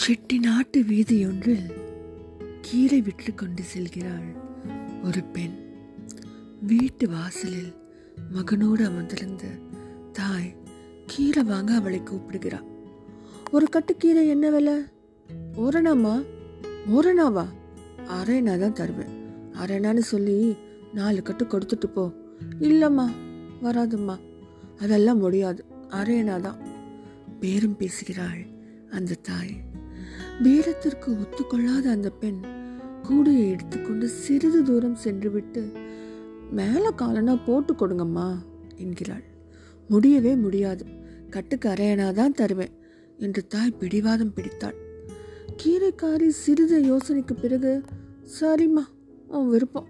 செட்டிநாட்டு வீதியொன்றில் கீரை விற்று கொண்டு செல்கிறாள் ஒரு பெண். வீட்டு வாசலில் மகனோடு அமர்ந்திருந்த தாய் கீரை வாங்க அவளை கூப்பிடுகிறாள் ஒரு கட்டு கீரை என்ன விலை? ஓரணாமா ஓரணாவா? அரைனா தான் தருவேன். அரைனான்னு சொல்லி நாலு கட்டு கொடுத்துட்டு போ. இல்லைம்மா வராதும்மா. அதெல்லாம் முடியாது அரையனா தான். பேரும் பேசுகிறாள் அந்த தாய். வீரத்திற்கு ஒத்துக்கொள்ளாத அந்த பெண் கூடையை எடுத்துக்கொண்டு சிறிது தூரம் சென்றுவிட்டு மேலே காலனா போட்டு கொடுங்கம்மா என்கிறாள். முடியவே முடியாது. கட்டுக்கு அரையனா தான் தருவேன் என்று தாய் பிடிவாதம் பிடித்தாள். கீரைக்காரி சிறிது யோசனைக்கு பிறகு சரிம்மா உன் விருப்பம்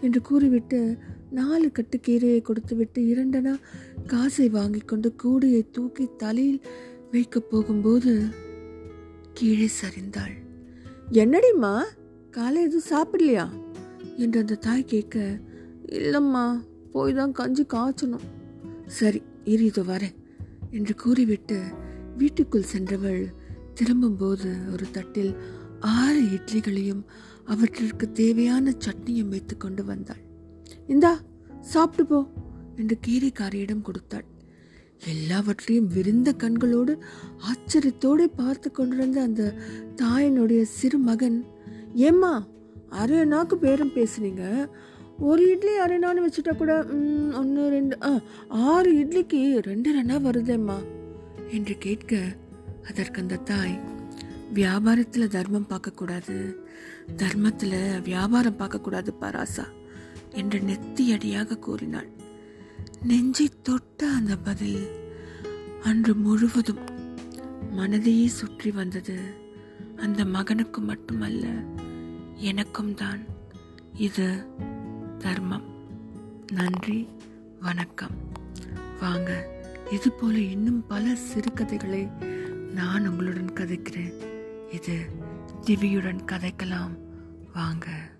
என்று கூறிவிட்டு நாலு கட்டு கீரையை கொடுத்துவிட்டு இரண்டனா காசை வாங்கி கொண்டு கூடையை தூக்கி தலையில் வைக்கப் போகும்போது கீழே சரிந்தாள். என்னடிம்மா காலை எதுவும் சாப்பிடலையா? என்று அந்த தாய் கேட்க இல்லைம்மா போய் தான் கஞ்சி காய்ச்சணும். சரி இரு இதோ வரேன் என்று கூறிவிட்டு வீட்டுக்குள் சென்றவள் திரும்பும்போது ஒரு தட்டில் ஆறு இட்லிகளையும் அவற்றிற்கு தேவையான சட்னியும் வைத்து கொண்டு வந்தாள். இந்தா சாப்பிட்டு போ என்று கீரைக்காரியிடம் கொடுத்தாள். எல்லாவற்றையும் விரிந்த கண்களோடு ஆச்சரியத்தோடு பார்த்து கொண்டிருந்த அந்த தாயினுடைய சிறு மகன் ஏம்மா அரை நாக்கு பேரும் பேசுனீங்க? ஒரு இட்லி அரைனான்னு வச்சுட்டா கூட ஒன்று ரெண்டு ஆ ஆறு இட்லிக்கு ரெண்டு ரெண்டா வருதேம்மா? என்று கேட்க அதற்கு அந்த தாய் வியாபாரத்தில் தர்மம் பார்க்கக்கூடாது. தர்மத்தில் வியாபாரம் பார்க்கக்கூடாது பராசா என்று நெத்தியடியாக கூறினாள். நெஞ்சை தொட்ட அந்த பதில் அன்று முழுவதும் மனதையே சுற்றி வந்தது. அந்த மகனுக்கு மட்டுமல்ல எனக்கும் தான். இது தர்மம். நன்றி வணக்கம். வாங்க இது போல இன்னும் பல சிறுகதைகளை நான் உங்களுடன் கதைக்கிறேன். இது திவியுடன் கதைக்கலாம். வாங்க.